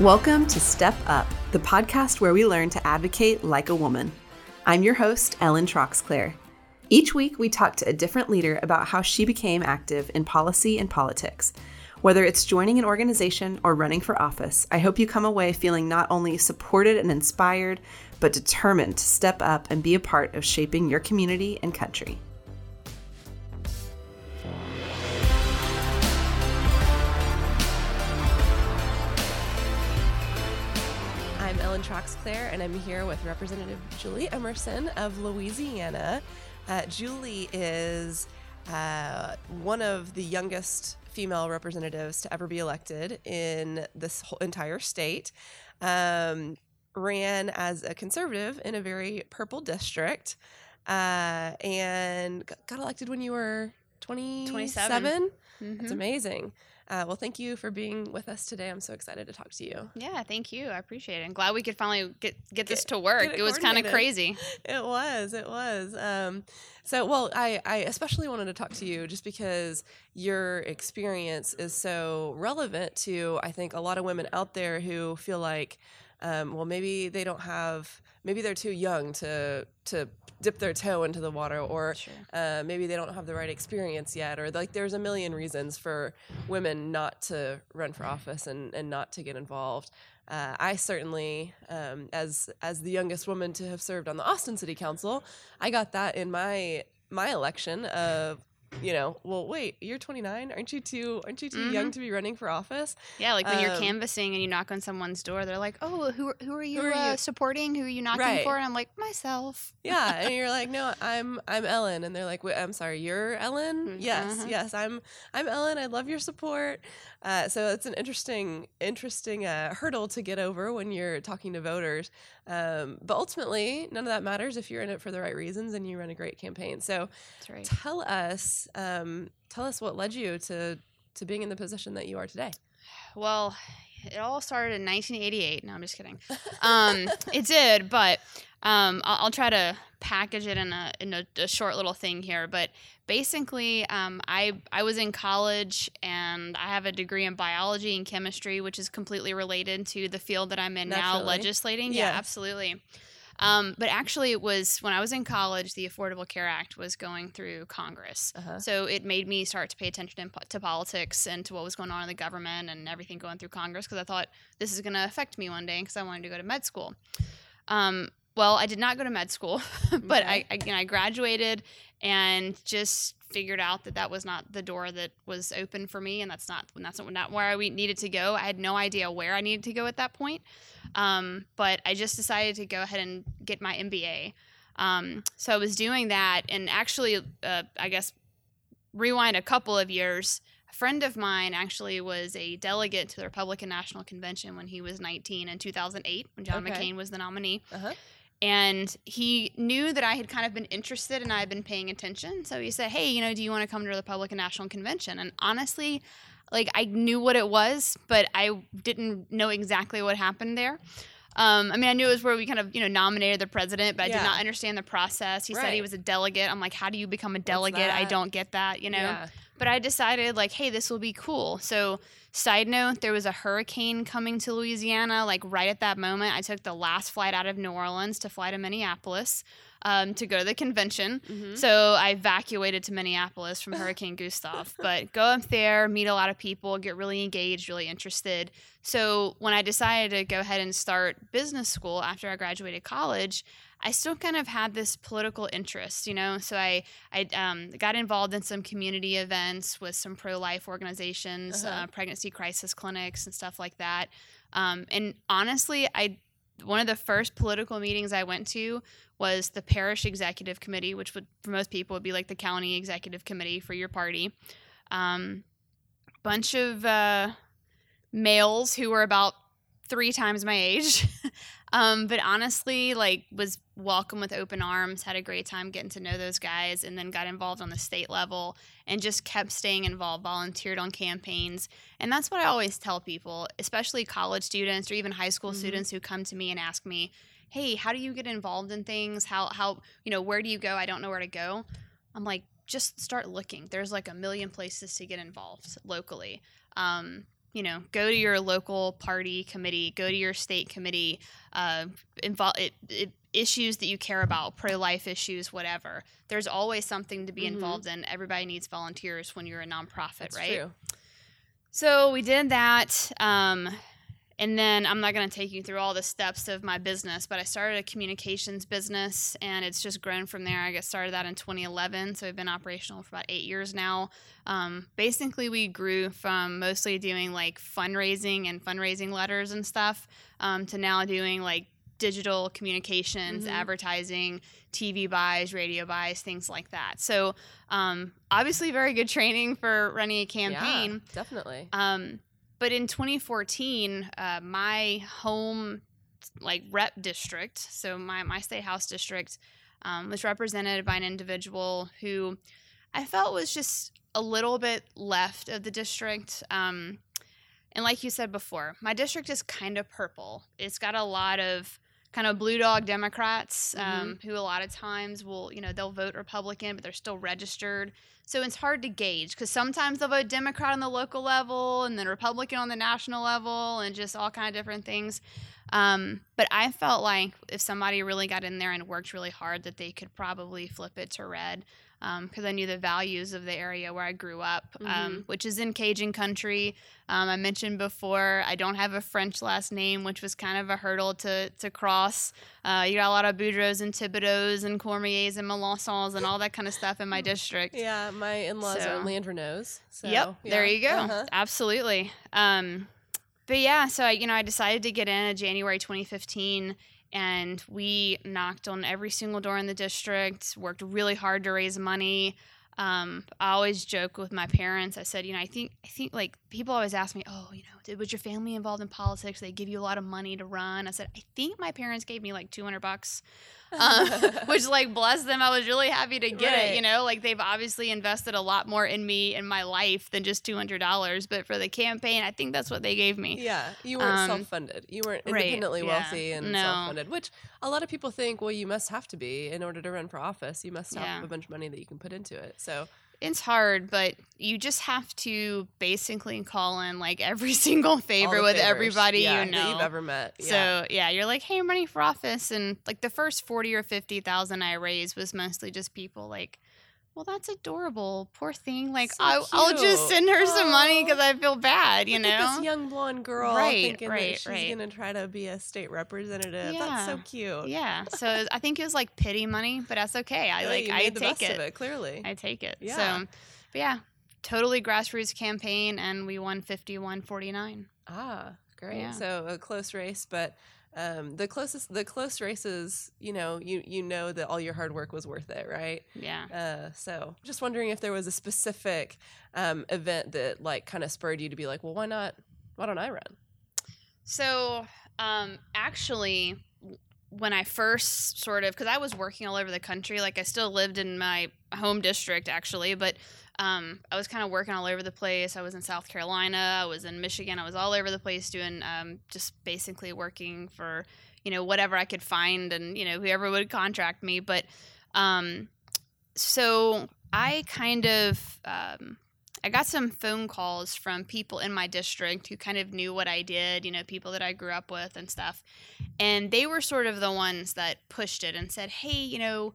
Welcome to Step Up, the podcast where we learn to advocate like a woman. I'm your host, Ellen Troxclair. Each week, we talk to a different leader about how she became active in policy and politics. Whether it's joining an organization or running for office, I hope you come away feeling not only supported and inspired, but determined to step up and be a part of shaping your community and country. Ellen Troxclair, and I'm here with Representative Julie Emerson of Louisiana. Uh, Julie is uh, one of the youngest female representatives to ever be elected in this whole entire state. Um, ran as a conservative in a very purple district, uh, and got elected when you were 27. 27. That's Mhm. amazing. Uh, well, thank you for being with us today. I'm so excited to talk to you. Yeah, thank you. I appreciate it. I'm glad we could finally get get this to work. it It was kind of crazy. It was, it was. Um, so, well, I, I especially wanted to talk to you just because your experience is so relevant to, I think, a lot of women out there who feel like, um, well, maybe they don't have, maybe they're too young to to dip their toe into the water, or Sure. uh, maybe they don't have the right experience yet, or like there's a million reasons for women not to run for office and, and not to get involved. Uh, I certainly, um, as as the youngest woman to have served on the Austin City Council, I got that in my my election of, you know, well, wait, you're 29, aren't you too aren't you too young Mhm. to be running for office? Yeah, like when you're Um, canvassing and you knock on someone's door, they're like, "Oh, who are- who are you, are uh, you?" supporting? Who are you knocking Right. for?" And I'm like, "Myself." Yeah, and you're like, no, I'm I'm Ellen, and they're like, Wait, I'm sorry, you're Ellen. Mm, Yes, uh-huh. yes, I'm I'm Ellen. I love your support. Uh, so it's an interesting interesting uh, hurdle to get over when you're talking to voters. Um, but ultimately, none of that matters if you're in it for the right reasons and you run a great campaign. So right. tell us um, tell us what led you to to being in the position that you are today. Well, it all started in 1988. No, I'm just kidding. Um, it did, but um, I'll, I'll try to package it in a in a, a short little thing here. But basically, um, I I was in college and I have a degree in biology and chemistry, which is completely related to the field that I'm in now, Naturally. legislating. Yeah, absolutely. Um, but actually, it was when I was in college, the Affordable Care Act was going through Congress. Uh-huh. So it made me start to pay attention in, to politics and to what was going on in the government and everything going through Congress because I thought this is going to affect me one day because I wanted to go to med school. Um, well, I did not go to med school, but I, Okay. I, you know, I graduated and just figured out that that was not the door that was open for me, and that's not that's not, not where I needed to go. I had no idea where I needed to go at that point, um, but I just decided to go ahead and get my MBA. Um, so I was doing that, and actually, uh, I guess rewind a couple of years. A friend of mine actually was a delegate to the Republican National Convention when he was 19 in 2008, when John Okay. McCain was the nominee. Uh-huh. And he knew that I had kind of been interested and I had been paying attention. So he said, Hey, you know, do you want to come to the Republican National Convention? And honestly, like I knew what it was, but I didn't know exactly what happened there. Um, I mean, I knew it was where we kind of, you know, nominated the president, but I did not understand the process. He said he was a delegate. I'm like, how do you become a delegate? I don't get that, you know? Yeah. But I decided, like, hey, this will be cool. So, side note, there was a hurricane coming to Louisiana, like, right at that moment. I took the last flight out of New Orleans to fly to Minneapolis um, to go to the convention. Mhm. So, I evacuated to Minneapolis from Hurricane Gustav. But go up there, meet a lot of people, get really engaged, really interested. So, when I decided to go ahead and start business school after I graduated college, I still kind of had this political interest, you know. So I I um, got involved in some community events with some pro life organizations, Uh-huh. uh, pregnancy crisis clinics, and stuff like that. Um, and honestly, I one of the first political meetings I went to was the parish executive committee, which would for most people would be like the county executive committee for your party. Um, bunch of uh, males who were about three times my age. um, but honestly, like was welcome with open arms, had a great time getting to know those guys, and then got involved on the state level and just kept staying involved, volunteered on campaigns. And that's what I always tell people, especially college students or even high school Mhm. students who come to me and ask me, Hey, how do you get involved in things? How how you know, where do you go? I don't know where to go. I'm like, just start looking. There's like a million places to get involved locally. Um, you know, go to your local party committee, go to your state committee, uh, involve it, it issues that you care about, pro life issues, whatever. There's always something to be Mhm. involved in. Everybody needs volunteers when you're a nonprofit, That's right? true. So we did that. Um, and then I'm not going to take you through all the steps of my business, but I started a communications business and it's just grown from there. I got started that in 2011. So we've been operational for about eight years now. Um, basically, we grew from mostly doing like fundraising and fundraising letters and stuff um, to now doing like digital communications, Mhm. advertising, TV buys, radio buys, things like that. So um, obviously, very good training for running a campaign. Yeah, definitely. Um, but in 2014, uh, my home like rep district, so my my state house district, um, was represented by an individual who I felt was just a little bit left of the district. Um, and like you said before, my district is kind of purple. It's got a lot of kind of blue dog Democrats um, who a lot of times will, you know, they'll vote Republican, but they're still registered. So it's hard to gauge because sometimes they'll vote Democrat on the local level and then Republican on the national level and just all kind of different things. Um, but I felt like if somebody really got in there and worked really hard, that they could probably flip it to red because I knew the values of the area where I grew up, um, Mhm. which is in Cajun country. Um, I mentioned before I don't have a French last name, which was kind of a hurdle to to cross. Uh, you got a lot of Boudreaux and Thibodeaux and Cormiers and Melançons and all that kind of stuff in my district. Yeah, my in-laws So- are Leandra So, yep, there you go. Uh-huh. Absolutely. Um, but yeah, so I, you know, I decided to get in in January 2015, and we knocked on every single door in the district. Worked really hard to raise money. Um, I always joke with my parents. I said, you know, I think, I think like people always ask me, oh, you know, did, was your family involved in politics? They give you a lot of money to run. I said, I think my parents gave me like 200 bucks um, which like bless them i was really happy to get it you know like they've obviously invested a lot more in me and my life than just $200 but for the campaign i think that's what they gave me Yeah, you weren't Um, self-funded. You weren't right, independently yeah. wealthy and No. self-funded, which a lot of people think, well, you must have to be in order to run for office. You must have Yeah. a bunch of money that you can put into it. So, it's hard but you just have to basically call in like every single favor with favors, everybody yeah, you know you've ever met. Yeah. So yeah, you're like, hey, I'm running for office, and like the first forty or fifty thousand I raised was mostly just people like, well, that's adorable, poor thing. Like So I, I'll just send her some money because I feel bad, you Look know. this young blonde girl Right, thinking right, that she's right. gonna try to be a state representative. That's so cute. Yeah, so I think it was like pity money, but that's okay. I Yeah, like you I made the take best it. of it. Clearly, I take it. Yeah. So, but yeah, totally grassroots campaign, and we won fifty one forty nine. Ah, great. Yeah. So a close race, but um, the closest, the close races, you know, you you know that all your hard work was worth it, right? Yeah. Uh, so just wondering if there was a specific um, event that like kind of spurred you to be like, well, why not? Why don't I run? So, um, actually, when I first sort of, because I was working all over the country, like I still lived in my home district actually, but um, I was kind of working all over the place. I was in South Carolina, I was in Michigan, I was all over the place doing um, just basically working for, you know, whatever I could find and, you know, whoever would contract me. But um, so I kind of, um, I got some phone calls from people in my district who kind of knew what I did, you know, people that I grew up with and stuff. And they were sort of the ones that pushed it and said, hey, you know,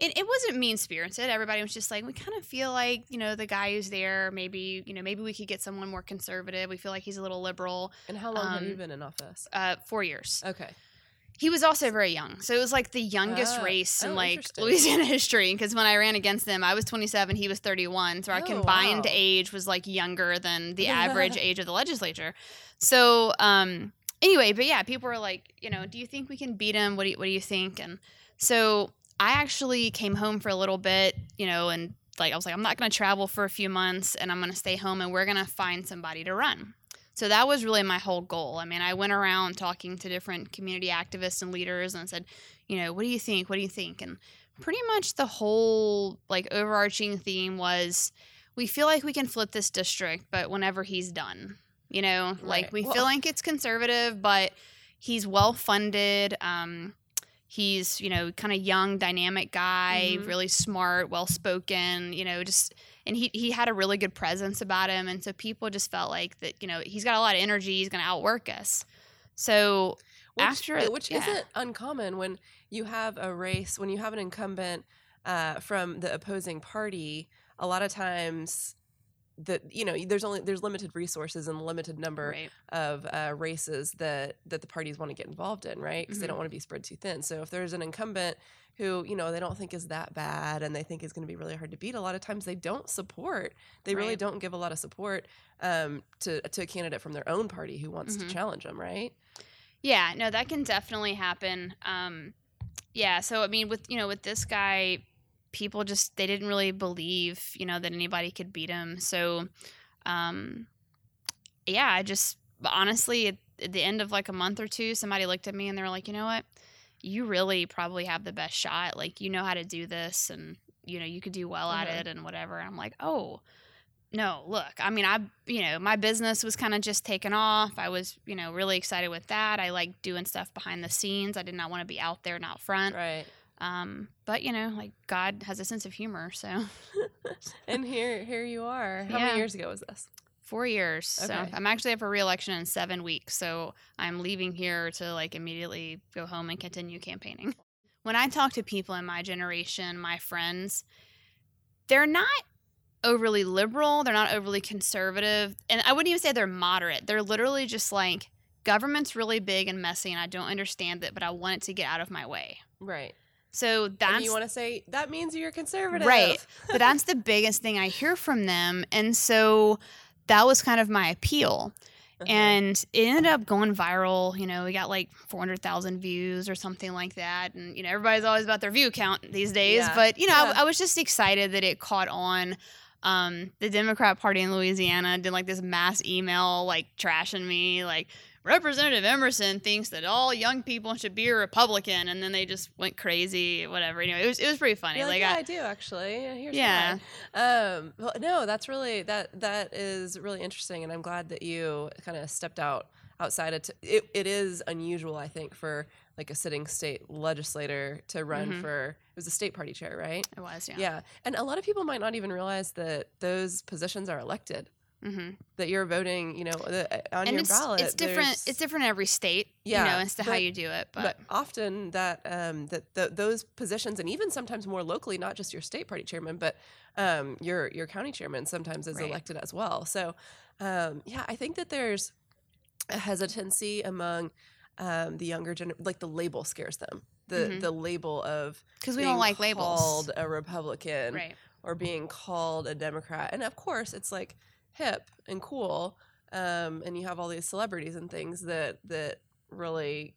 it, it wasn't mean spirited. Everybody was just like, we kind of feel like, you know, the guy who's there, maybe, you know, maybe we could get someone more conservative. We feel like he's a little liberal. And how long have you Um, been in office? Uh, four years. Okay. He was also very young. So it was like the youngest Ah, race in oh, like. Louisiana history. Because when I ran against them, I was 27, he was 31. So our Oh, combined wow. age was like younger than the average age of the legislature. So, um, anyway, but yeah, people were like, you know, do you think we can beat him? What do you, what do you think? And so I actually came home for a little bit, you know, and like I was like, I'm not going to travel for a few months and I'm going to stay home and we're going to find somebody to run. So that was really my whole goal. I mean, I went around talking to different community activists and leaders and said, you know, what do you think? What do you think? And pretty much the whole like overarching theme was we feel like we can flip this district, but whenever he's done, you know, like we Well- feel like it's conservative, but he's well funded. Um, he's, you know, kind of young, dynamic guy, Mhm. really smart, well spoken, you know, just and he he had a really good presence about him, and so people just felt like that. You know, he's got a lot of energy. He's going to outwork us. So which, after which yeah. isn't uncommon when you have a race when you have an incumbent uh, from the opposing party a lot of times that you know there's only there's limited resources and limited number right. of uh, races that that the parties want to get involved in right because they Mhm. don't want to be spread too thin so if there's an incumbent who you know they don't think is that bad and they think is going to be really hard to beat a lot of times they don't support they really don't give a lot of support um, to to a candidate from their own party who wants Mhm. to challenge them right Yeah, no, that can definitely happen. Um, yeah, so I mean, with you know, with this guy, people just they didn't really believe you know that anybody could beat him. So, um, yeah, I just honestly at, at the end of like a month or two, somebody looked at me and they were like, you know what, you really probably have the best shot. Like you know how to do this, and you know you could do well at Mhm. it, and whatever. And I'm like, oh no, look, I mean, I, you know, my business was kind of just taken off. I was, you know, really excited with that. I like doing stuff behind the scenes. I did not want to be out there and out front. right Um, but you know, like God has a sense of humor. So and here here you are how Yeah. many years ago was this four years. So Okay. I'm actually up for reelection in seven weeks. So I'm leaving here to like immediately go home and continue campaigning. When I talk to people in my generation, my friends, they're not overly liberal. They're not overly conservative. And I wouldn't even say they're moderate. They're literally just like, government's really big and messy and I don't understand it, but I want it to get out of my way. right So and that's you want to say that means you're conservative Right. but that's the biggest thing I hear from them. And so that was kind of my appeal. Uh-huh. And it ended up going viral. You know, we got like 400,000 views or something like that. And, you know, everybody's always about their view count these days. Yeah. But, you know, Yeah. I, I was just excited that it caught on. Um, the Democrat Party in Louisiana did like this mass email, like trashing me, like, Representative Emerson thinks that all young people should be a Republican, and then they just went crazy, whatever. Anyway, it was it was pretty funny. Like, like yeah, I, I, do actually. Here's Yeah. Um, well, no, that's really that that is really interesting, and I'm glad that you kind of stepped out outside of. T- it, it is unusual, I think, for like a sitting state legislator to run Mhm. for. It was a state party chair, right? it was, yeah. Yeah. and a lot of people might not even realize that those positions are elected. Mm-hmm. That you're voting, you know, the, uh, on and your it's, ballot. it's different. It's different in every state, you know, as to how you do it. But, but often that um, that th- those positions, and even sometimes more locally, not just your state party chairman, but um, your your county chairman sometimes is Right. elected as well. So um, yeah, I think that there's a hesitancy among um, the younger gen, like the label scares them. The Mhm. the label of because we don't like labels, called a Republican right? or being called a Democrat. And of course, it's like hip and cool. Um, and you have all these celebrities and things that that really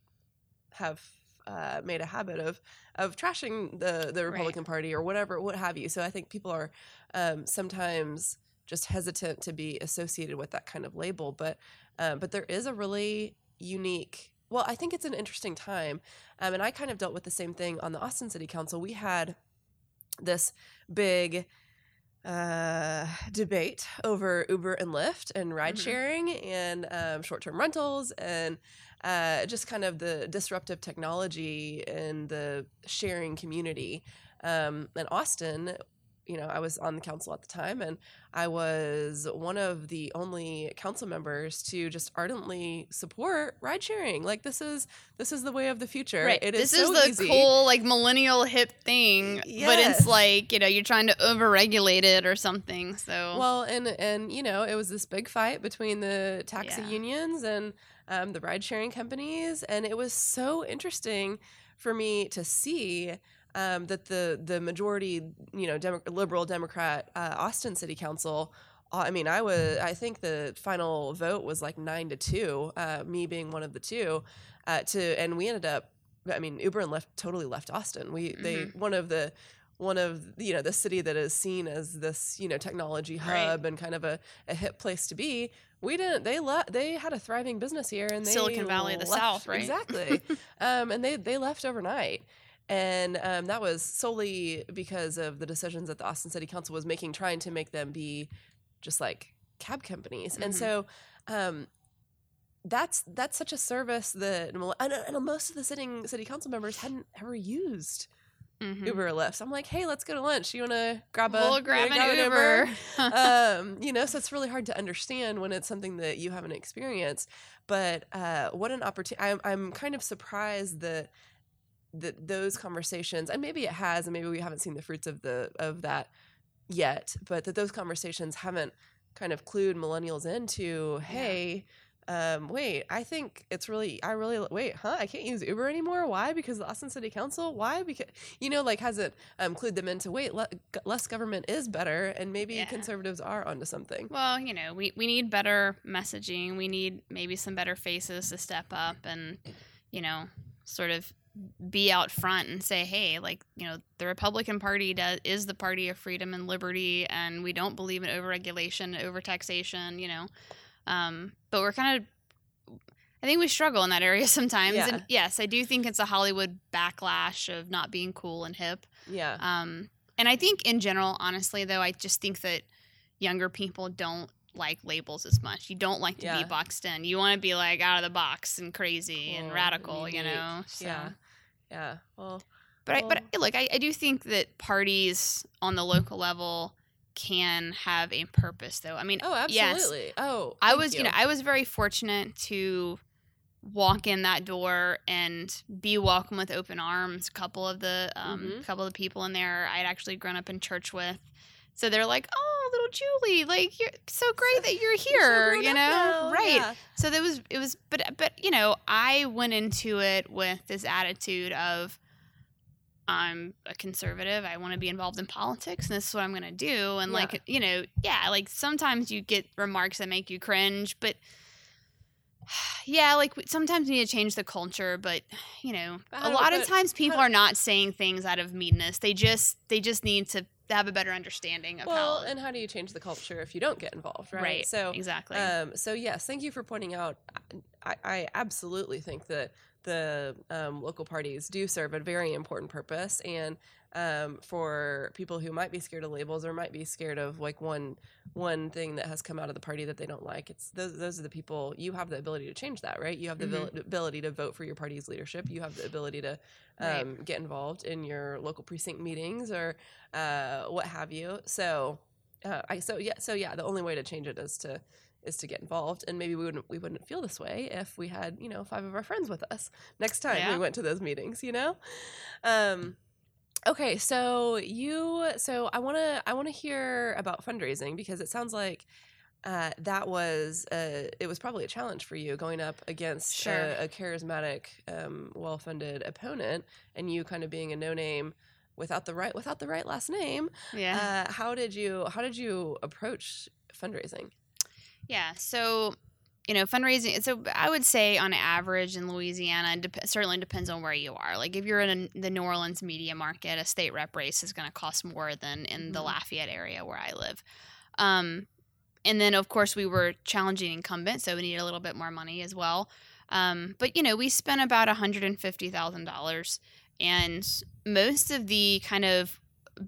have uh, made a habit of of trashing the the Right. Republican Party or whatever, what have you. So I think people are um, sometimes just hesitant to be associated with that kind of label. But um, but there is a really unique. Well, I think it's an interesting time, um, and I kind of dealt with the same thing on the Austin City Council. We had this big uh, debate over Uber and Lyft and ride Mhm. sharing and um, short term rentals and uh, just kind of the disruptive technology and the sharing community. Um, in Austin, you know, I was on the council at the time and I was one of the only council members to just ardently support ride sharing. Like this is this is the way of the future. Right. It is this is so the easy. cool, like millennial hip thing, yes. but it's like you know you're trying to overregulate it or something. So Well, and and you know, it was this big fight between the taxi Yeah. unions and um, the ride sharing companies, and it was so interesting for me to see um, that the the majority, you know, Demo- liberal Democrat uh, Austin City Council. uh, I mean, I was. I think the final vote was like nine to two. Uh, me being one of the two, uh, to and we ended up. I mean, Uber and Lyft totally left Austin. We they one of the one of you know the city that is seen as this you know technology hub Right. and kind of a, a hip place to be. We didn't. They left. They had a thriving business here, and they Silicon Valley of the South, right? Exactly. um, and they they left overnight, and um, that was solely because of the decisions that the Austin City Council was making, trying to make them be just like cab companies. And Mhm. so. Um, that's that's such a service that and, and most of the sitting city council members hadn't ever used Mhm. Uber or Lyft. So I'm like, hey, let's go to lunch. You want to grab a We'll grab wanna an Uber? Uber. um, you know, so it's really hard to understand when it's something that you haven't experienced. But uh, what an opportunity! I'm I'm kind of surprised that that those conversations, and maybe it has, and maybe we haven't seen the fruits of the of that yet, but that those conversations haven't kind of clued millennials into, hey. Um, wait, I think it's really, I really, wait, huh? I can't use Uber anymore. Why? Because the Austin City Council? Why? Because, you know, like, hasn't um, clued them into, wait, le- less government is better, and maybe Yeah. conservatives are onto something. Well, you know, we, we need better messaging. We need maybe some better faces to step up and, you know, sort of be out front and say, hey, like, you know, the Republican Party does, is the party of freedom and liberty, and we don't believe in overregulation, overtaxation, you know. Um, but we're kind of, I think we struggle in that area sometimes. Yeah. And yes, I do think it's a Hollywood backlash of not being cool and hip. Yeah. Um, and I think in general, honestly, though, I just think that younger people don't like labels as much. You don't like to Yeah. be boxed in. You want to be like out of the box and crazy and Cool, radical, you know. So. Yeah. Yeah. Well, But I, but Well- I, look, I, I do think that parties on the local level can have a purpose, though. I mean, oh, yes, absolutely. Oh, I was, you. know, I was very fortunate to walk in that door and be welcomed with open arms. A couple of the, um, Mhm. couple of the people in there I'd actually grown up in church with, so they're like, "Oh, little Julie, like you're so great that you're You're so here," you know, right? yeah. So there was, it was, but but you know, I went into it with this attitude of. I'm a conservative. I want to be involved in politics, and this is what I'm going to do. And Yeah. like, you know, yeah, like sometimes you get remarks that make you cringe, but yeah, like sometimes we need to change the culture. But you know, a lot of times people are not saying things out of meanness. They just they just need to have a better understanding of Well, how. and how do you change the culture if you don't get involved, right? right. So, exactly. um, so yes, thank you for pointing out. I, I absolutely think that the um, local parties do serve a very important purpose, and um, for people who might be scared of labels or might be scared of like one one thing that has come out of the party that they don't like, it's those those are the people you have the ability to change that, right? You have the Mhm. ability to vote for your party's leadership. You have the ability to Right. um, get involved in your local precinct meetings or uh, what have you. So, uh, I so yeah, so yeah, the only way to change it is to is to get involved, and maybe we wouldn't we wouldn't feel this way if we had you know five of our friends with us next time Yeah. we went to those meetings. You know. Um, okay, so you so I want to I want to hear about fundraising because it sounds like. Uh, that was uh, it was probably a challenge for you going up against Sure. a, a charismatic, um, well-funded opponent, and you kind of being a no-name without the right without the right last name. yeah. Uh, how did you how did you approach fundraising? Yeah. So, you know, fundraising. So I would say on average in Louisiana, it dep- certainly depends on where you are. Like if you're in a, the New Orleans media market, a state rep race is going to cost more than in the Mhm. Lafayette area where I live. Um, and then of course we were challenging incumbents, so we needed a little bit more money as well. Um, but you know, we spent about hundred and fifty thousand dollars, and most of the kind of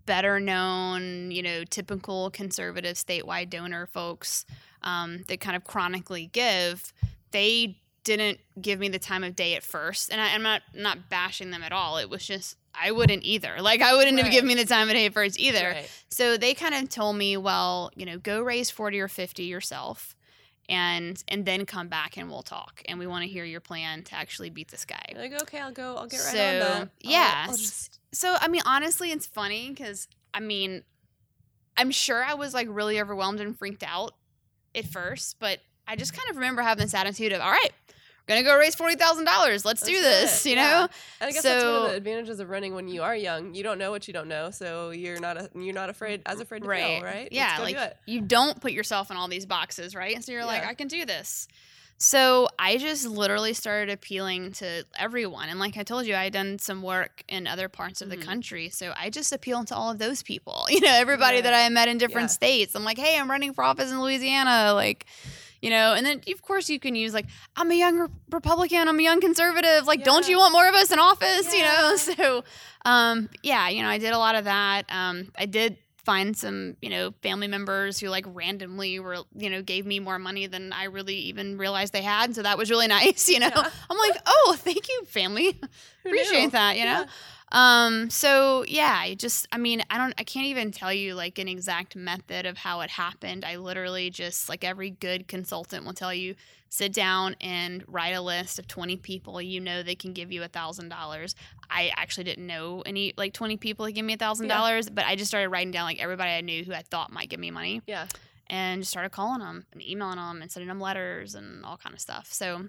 better known, you know, typical conservative statewide donor folks um, that kind of chronically give, they didn't give me the time of day at first, and I, I'm not not bashing them at all. It was just I wouldn't either. Like I wouldn't have given me the time of day at first either. Right. So they kind of told me, well, you know, go raise forty or fifty yourself, and and then come back and we'll talk. And we want to hear your plan to actually beat this guy. You're like, okay, I'll go. I'll get right So, on that. I'll- yeah, I'll just- So I mean, honestly, it's funny because I mean, I'm sure I was like really overwhelmed and freaked out at first, but I just kind of remember having this attitude of, all right, we're gonna go raise forty thousand dollars. Let's do this. it, You yeah. know? and I guess that's one of the advantages of running when you are young. You don't know what you don't know, so you're not a, you're not afraid as afraid to Right. fail, right? Yeah, like do you don't put yourself in all these boxes, right? And so you're like, I can do this. So I just literally started appealing to everyone. And like I told you, I had done some work in other parts of Mhm. the country. So I just appealed to all of those people. You know, everybody that I met in different Yeah. states. I'm like, hey, I'm running for office in Louisiana. Like, you know, and then of course you can use like, I'm a young re- Republican, I'm a young conservative. Like, don't you want more of us in office? You know, so um, yeah, you know, I did a lot of that. Um, I did find some, you know, family members who like randomly were, you know, gave me more money than I really even realized they had. So that was really nice, you know. Yeah. I'm like, oh, thank you, family. Appreciate that, you know. Yeah. Um, so yeah, I just, I mean, I don't, I can't even tell you like an exact method of how it happened. I literally just, like every good consultant will tell you, sit down and write a list of 20 people you know they can give you a thousand dollars. I actually didn't know any like 20 people that give me a thousand dollars, but I just started writing down like everybody I knew who I thought might give me money Yeah. and just started calling them and emailing them and sending them letters and all kind of stuff. So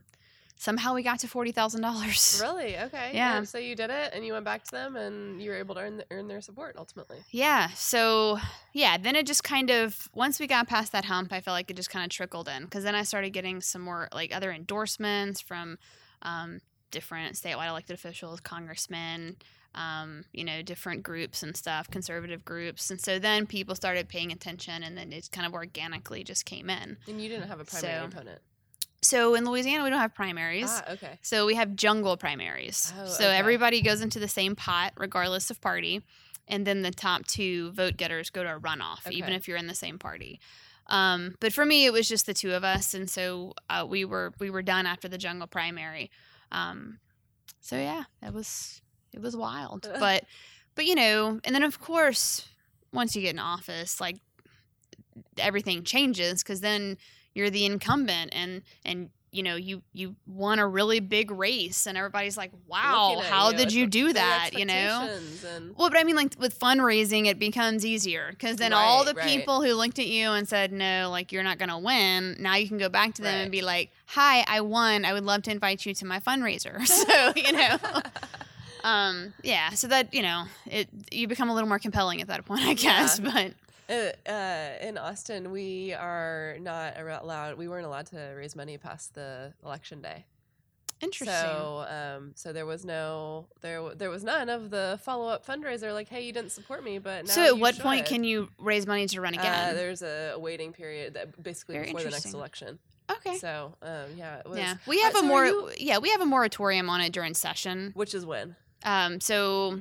somehow we got to $40,000. Really? Okay. Yeah. So you did it, and you went back to them, and you were able to earn earn their support ultimately. Yeah. So, yeah, then it just kind of, once we got past that hump, I felt like it just kind of trickled in because then I started getting some more like other endorsements from um, different statewide elected officials, congressmen, um, you know, different groups and stuff, conservative groups. And so then people started paying attention and then it kind of organically just came in. And you didn't have a primary So, opponent. So in Louisiana, we don't have primaries. Ah, okay. So we have jungle primaries. Oh, so okay. everybody goes into the same pot, regardless of party, and then the top two vote getters go to a runoff, even if you're in the same party. Um, but for me, it was just the two of us, and so uh, we were we were done after the jungle primary. Um, so yeah, it was it was wild, but but you know, and then of course, once you get in office, like everything changes because then you're the incumbent and and you know you you won a really big race and everybody's like wow how you, did you do that? You know? And, well but i mean like with fundraising it becomes easier because then all the right. people who looked at you and said no like you're not gonna win now you can go back to them Right. and be like hi i won. I would love to invite you to my fundraiser. So you know? Um yeah so that you know it you become a little more compelling at that point i guess but Uh, uh, in Austin, we are not allowed. We weren't allowed to raise money past the election day. interesting So, um, so there was no there. There was none of the follow up fundraiser. Like, hey, you didn't support me, but now so at what point can you raise money to run again Uh, there's a waiting period that basically Very before the next election. okay So, um, yeah, it was. Yeah, we Uh, have a so more you- yeah we have a moratorium on it during session. Which is when? Um, so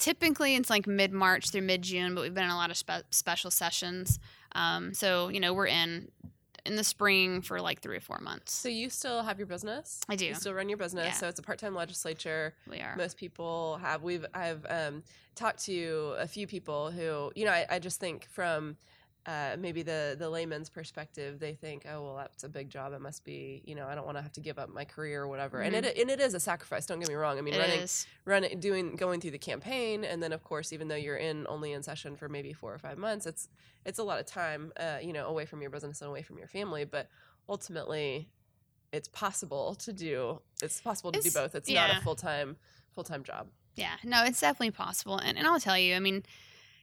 typically it's like mid March through mid June, but we've been in a lot of spe- special sessions. Um, so you know we're in in the spring for like three or four months. So you still have your business? I do. You still run your business. Yeah. So it's a part time legislature. we are. most people have we've i've um, talked to a few people who you know i, I just think from uh, maybe the the layman's perspective they think oh well that's a big job. It must be you know i don't want to have to give up my career or whatever. And it and it is a sacrifice don't get me wrong. I mean Mm-hmm. It running is. running doing going through the campaign and then of course even though you're in only in session for maybe four or five months it's it's a lot of time uh, you know away from your business and away from your family. But ultimately it's possible to do it's possible to It's- do both. It's not a full-time full-time job. Yeah, no, it's definitely possible. And, and I'll tell you, I mean,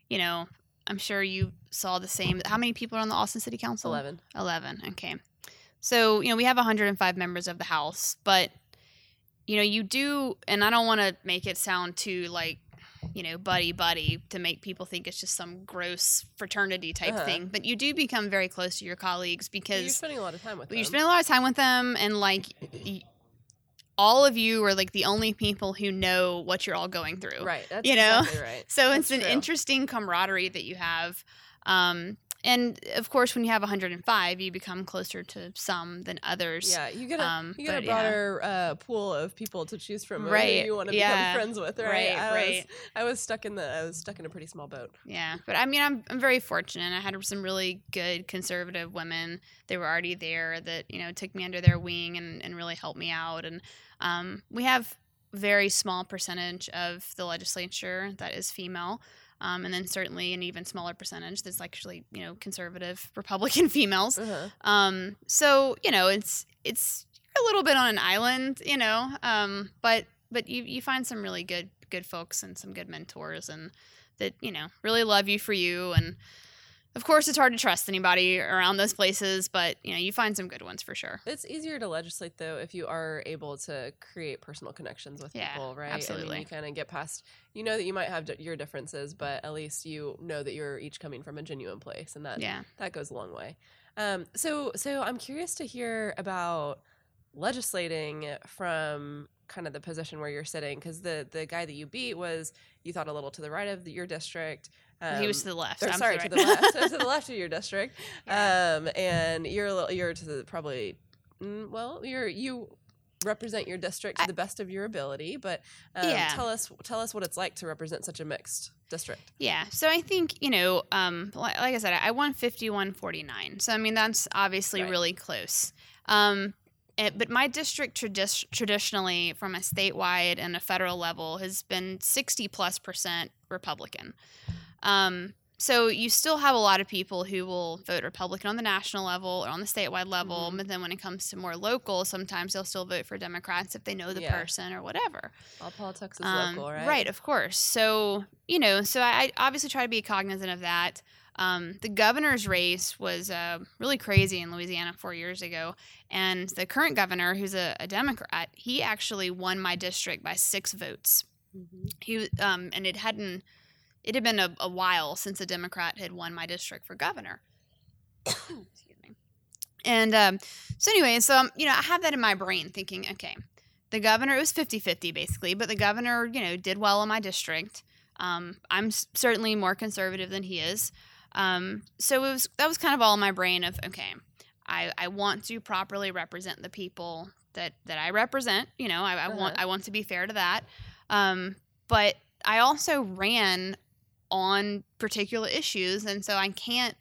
you know, I'm sure you saw the same. How many people are on the Austin City Council? 11 11. Okay. So, you know, we have 105 members of the House, but, you know, you do, and I don't want to make it sound too like, you know, buddy buddy to make people think it's just some gross fraternity type Uh-huh. thing. But you do become very close to your colleagues because you're spending a lot of time with them. you're spending a lot of time with them and like all of you are like the only people who know what you're all going through. right. That's you know? exactly right. So That's it's an true. interesting camaraderie that you have. Um, and of course, when you have 105, you become closer to some than others. Yeah, you get a Um, you get a but, yeah. broader uh, pool of people to choose from, Right, Who you want to yeah. become friends with, right? Right, I right. Was, I was stuck in the I was stuck in a pretty small boat. Yeah, but I mean, I'm I'm very fortunate. I had some really good conservative women. They were already there that you know took me under their wing and, and really helped me out. And um, we have very small percentage of the legislature that is female. Um, and then certainly an even smaller percentage that's actually you know conservative Republican females. Uh-huh. Um, so you know, it's it's a little bit on an island, you know. Um, but but you you find some really good good folks and some good mentors and that you know really love you for you and of course it's hard to trust anybody around those places but you know you find some good ones for sure It's easier to legislate though if you are able to create personal connections with Yeah, people, right? Absolutely, I mean, you kind of get past. You know that you might have d- your differences, but at least you know that you're each coming from a genuine place, and that yeah that goes a long way. Um, so so I'm curious to hear about legislating from kind of the position where you're sitting because the the guy that you beat was you thought a little to the right of the, your district. Um, he was to the left or I'm sorry, right. to the left, to the left of your district. Yeah. Um, and you're a little, you're to the probably, mm, well, you're you represent your district to I- the best of your ability. But um, Yeah. tell us tell us what it's like to represent such a mixed district. Yeah. So I think, you know, um, like, like I said, I won 5149. So, I mean, that's obviously Right. really close. Um, eh, but my district tradi- traditionally, from a statewide and a federal level, has been 60 plus percent Republican. Um, so you still have a lot of people who will vote Republican on the national level or on the statewide level, Mhm. but then when it comes to more local, sometimes they'll still vote for Democrats if they know the Yeah. person or whatever. All politics is Um, local, right? Right, of course. So, you know, so I I obviously try to be cognizant of that. Um, the governor's race was uh, really crazy in Louisiana four years ago. And the current governor, who's a, a Democrat, he actually won my district by six votes. Mhm. He um, and it hadn't, it had been a, a while since a Democrat had won my district for governor. Excuse me. And um, so anyway, so um, you know, I have that in my brain thinking, okay, the governor it was 50-50 basically, but the governor, you know, did well in my district. Um, I'm certainly more conservative than he is. Um, so it was that was kind of all in my brain of okay, I, I want to properly represent the people that that I represent. You know, I, I want Uh-huh. I want to be fair to that. Um, but I also ran on particular issues, and so I can't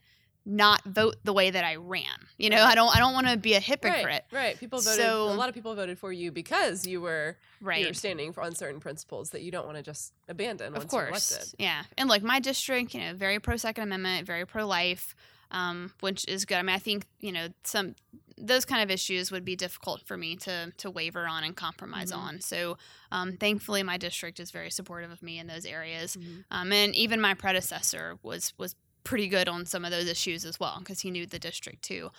not vote the way that I ran. You know, Right. I don't I don't want to be a hypocrite. Right, right. People voted. So- a lot of people voted for you because you were Right. you were standing for on certain principles that you don't want to just abandon once of you're course. Yeah. And like my district, you know, very pro Second Amendment, very pro life, um, which is good. I mean, I think, you know, some those kind of issues would be difficult for me to to waver on and compromise Mhm. on. So um, thankfully my district is very supportive of me in those areas. Mhm. Um, and even my predecessor was was pretty good on some of those issues as well because he knew the district too.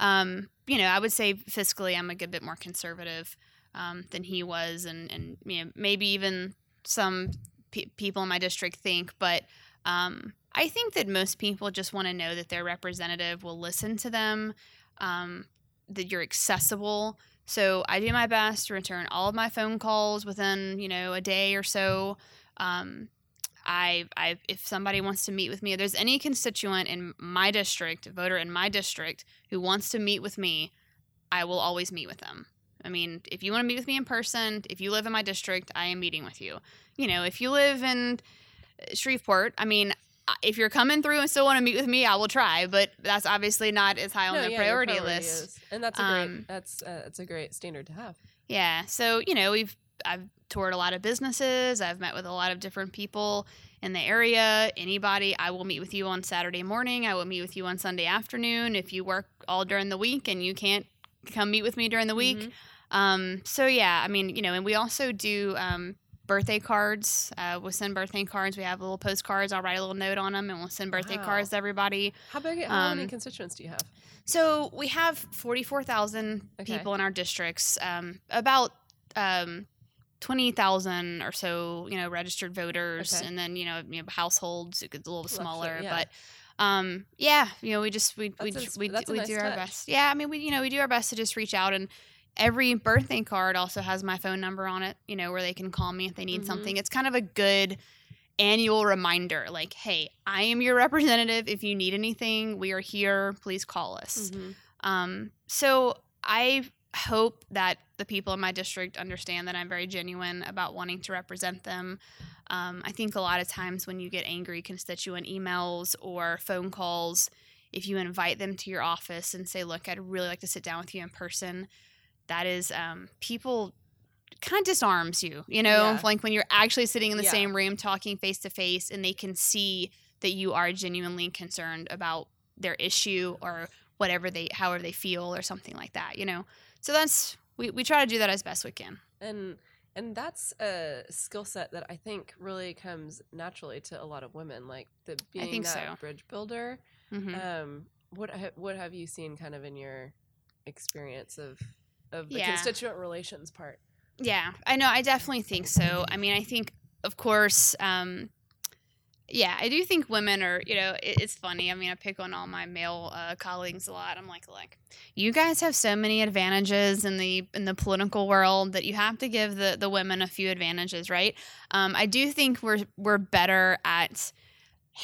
Um, you know, I would say fiscally, I'm a good bit more conservative um, than he was, and and you know, maybe even some pe- people in my district think, but. Um, I think that most people just want to know that their representative will listen to them, um, that you're accessible. So I do my best to return all of my phone calls within, you know, a day or so. Um, I, I, if somebody wants to meet with me, if there's any constituent in my district, voter in my district, who wants to meet with me, I will always meet with them. I mean, if you want to meet with me in person, if you live in my district, I am meeting with you. You know, if you live in Shreveport, I mean, if you're coming through and still want to meet with me, I will try, but that's obviously not as high on No, the yeah, your priority, list. is. and that's a Um, great that's uh, that's a great standard to have. Yeah. So, you know, we've I've toured a lot of businesses. I've met with a lot of different people in the area. Anybody, I will meet with you on Saturday morning. I will meet with you on Sunday afternoon. If you work all during the week and you can't come meet with me during the week. Mhm. Um, so yeah, I mean, you know, and we also do um, birthday cards. Uh, we'll send birthday cards. We have little postcards. I'll write a little note on them, and we'll send birthday Wow. cards to everybody. How big? How many Um, constituents do you have? So we have 44,000 Okay. people in our districts, um, about um, 20,000 or so, you know, registered voters, Okay. and then, you know, you know, households, it gets a little smaller, yeah. but um, yeah, you know, we just, we, we, a- we, that's we nice do our touch. best. Yeah, I mean, we, you know, we do our best to just reach out and every birthday card also has my phone number on it, you know, where they can call me if they need Mhm. something. It's kind of a good annual reminder like, hey, I am your representative. If you need anything, we are here. Please call us. Mhm. Um, so I hope that the people in my district understand that I'm very genuine about wanting to represent them. Um, I think a lot of times when you get angry constituent emails or phone calls, if you invite them to your office and say, "Look, I'd really like to sit down with you in person," that is um, people kind of disarms you. You know, Yeah. like when you're actually sitting in the Yeah. same room talking face to face, and they can see that you are genuinely concerned about their issue or whatever they however they feel or something like that you know so that's we, we try to do that as best we can and and that's a skill set that I think really comes naturally to a lot of women, like the being that so. bridge builder. hmm Um, what ha- what have you seen kind of in your experience of of the Yeah. constituent relations part? yeah i know i definitely think so i mean i think of course um yeah i do think women are you know it, it's funny i mean i pick on all my male uh, colleagues a lot i'm like look you guys have so many advantages in the in the political world that you have to give the the women a few advantages right um, i do think we're we're better at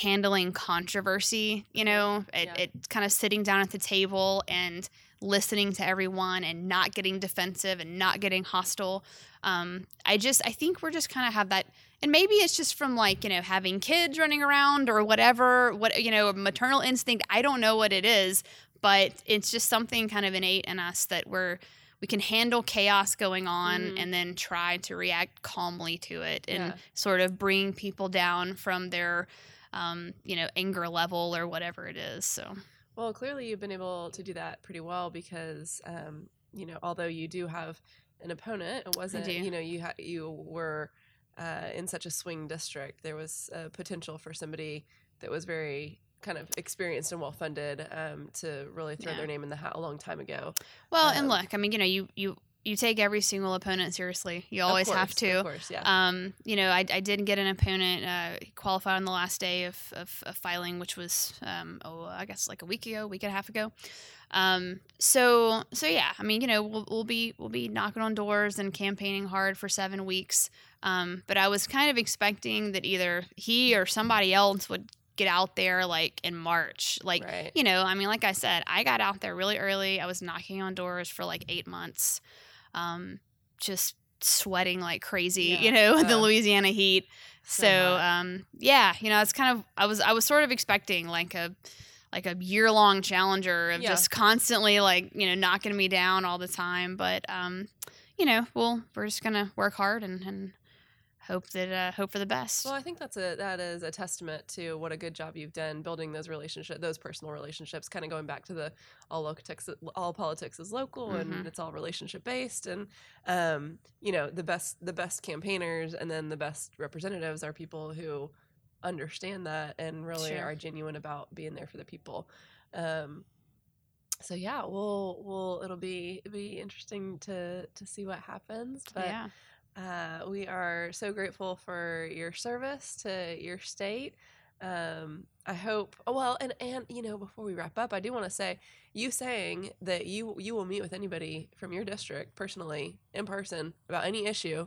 handling controversy, you know, it, Yeah. it kind of sitting down at the table and listening to everyone and not getting defensive and not getting hostile. Um, I just, I think we're just kind of have that, and maybe it's just from like, you know, having kids running around or whatever, what, you know, maternal instinct. I don't know what it is, but it's just something kind of innate in us that we're, we can handle chaos going on Mhm. and then try to react calmly to it and Yeah. sort of bring people down from their um, you know anger level or whatever it is so Well, clearly you've been able to do that pretty well because, um, you know, although you do have an opponent, it wasn't, you know, you ha- you were uh, in such a swing district. There was uh, potential for somebody that was very kind of experienced and well funded um, to really throw Yeah. their name in the hat a long time ago. well and Um, look i mean you know you you you take every single opponent seriously you always have to Of course, yeah. Um, you know, I, I did get an opponent uh, qualified on the last day of, of, of filing, which was um, oh, I guess like a week ago, week and a half ago. Um, so so yeah, I mean, you know, we'll, we'll be we'll be knocking on doors and campaigning hard for seven weeks. Um, but I was kind of expecting that either he or somebody else would get out there like in March, like right. you know, I mean, like I said, I got out there really early. I was knocking on doors for like eight months, um, just sweating like crazy, Yeah. you know, the Louisiana heat. so So, um, yeah, you know, it's kind of I was I was sort of expecting like a like a year long challenger of Yeah. just constantly like you know knocking me down all the time. But um, you know, well, we're just gonna work hard and, and hope that uh, hope for the best. Well, I think that's a that is a testament to what a good job you've done building those relationship, those personal relationships. Kind of going back to the all politics, all politics is local, Mhm. and it's all relationship based. And um, you know, the best the best campaigners and then the best representatives are people who understand that and really Sure. are genuine about being there for the people. Um, so yeah, we'll we'll it'll be it'll be interesting to to see what happens. But yeah. Uh, we are so grateful for your service to your state. Um, I hope. Oh, well, and and you know, before we wrap up, I do want to say, you saying that you you will meet with anybody from your district personally in person about any issue.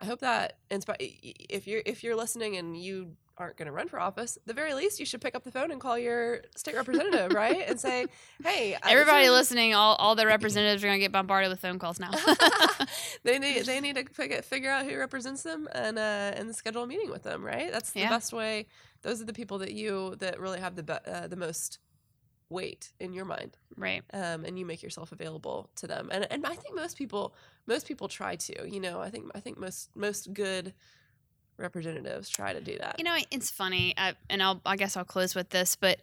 I hope that inspire. If you're if you're listening and you aren't going to run for office, the very least you should pick up the phone and call your state representative, right? And say, "Hey, Everybody is- listening, all, all the representatives are gonna get bombarded with phone calls now. they need they need to figure, figure out who represents them and uh, and schedule a meeting with them. Right, that's the Yeah. best way. Those are the people that you that really have the be- uh, the most weight in your mind, right. um, and you make yourself available to them. And and I think most people most people try to. You know, I think I think most most good representatives try to do that. You know, it's funny, I, and I'll, I guess I'll close with this, but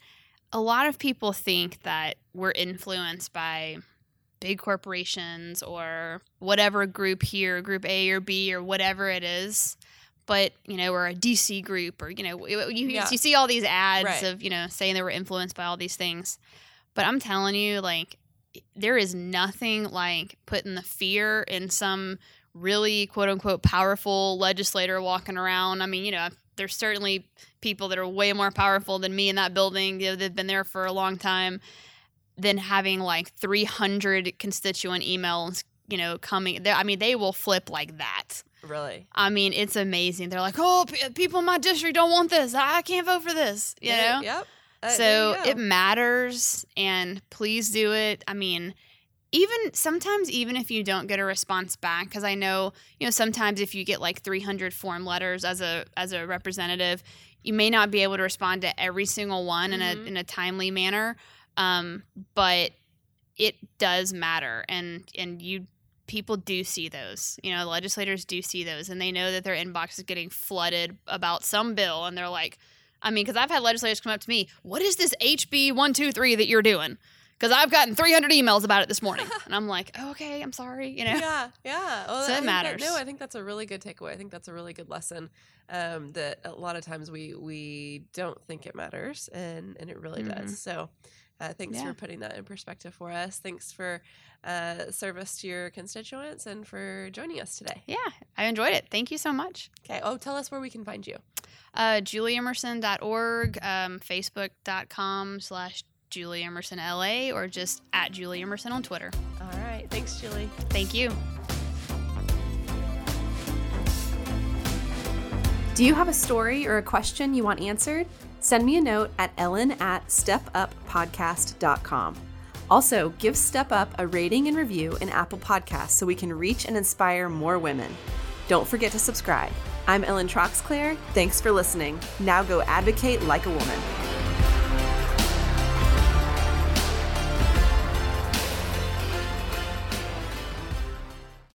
a lot of people think that we're influenced by big corporations or whatever group here, group A or B or whatever it is. But you know, we're a DC group, or you know, you, you, Yeah. you see all these ads Right. of you know saying they were influenced by all these things. But I'm telling you, like, there is nothing like putting the fear in some really quote unquote powerful legislator walking around. I mean, you know, there's certainly people that are way more powerful than me in that building. You know, they've been there for a long time. Than having like 300 constituent emails, you know, coming. They- I mean, they will flip like that. really, I mean, it's amazing. They're like, "Oh, p- people in my district don't want this. I can't vote for this." You Yeah, know. Yep. Uh, So it matters, and please do it. I mean, even sometimes, even if you don't get a response back, because I know you know sometimes if you get like 300 form letters as a as a representative, you may not be able to respond to every single one in Mhm. a in a timely manner. Um, but it does matter, and and you people do see those. You know, legislators do see those, and they know that their inbox is getting flooded about some bill, and they're like. I mean, because I've had legislators come up to me, what is this HB 123 that you're doing? Because I've gotten 300 emails about it this morning. and I'm like, oh, okay, I'm sorry. You know? yeah, yeah. Well, So I it think that- matters. no, I think that's a really good takeaway. I think that's a really good lesson. Um, that a lot of times we we don't think it matters, and and it really Mhm. does. So, uh, thanks Yeah. for putting that in perspective for us. Thanks for uh, service to your constituents and for joining us today. Yeah, I enjoyed it. Thank you so much. Okay. Oh, tell us where we can find you. Uh, julieemerson.org, um, facebook.com slash Julie Emerson LA, or just at Julie Emerson on Twitter. All right. Thanks, Julie. Thank you. Do you have a story or a question you want answered? send me a note at ellen at stepuppodcast.com. Also, give Step Up a rating and review in Apple Podcasts so we can reach and inspire more women. Don't forget to subscribe. I'm Ellen Troxclair. Thanks for listening. Now go advocate like a woman.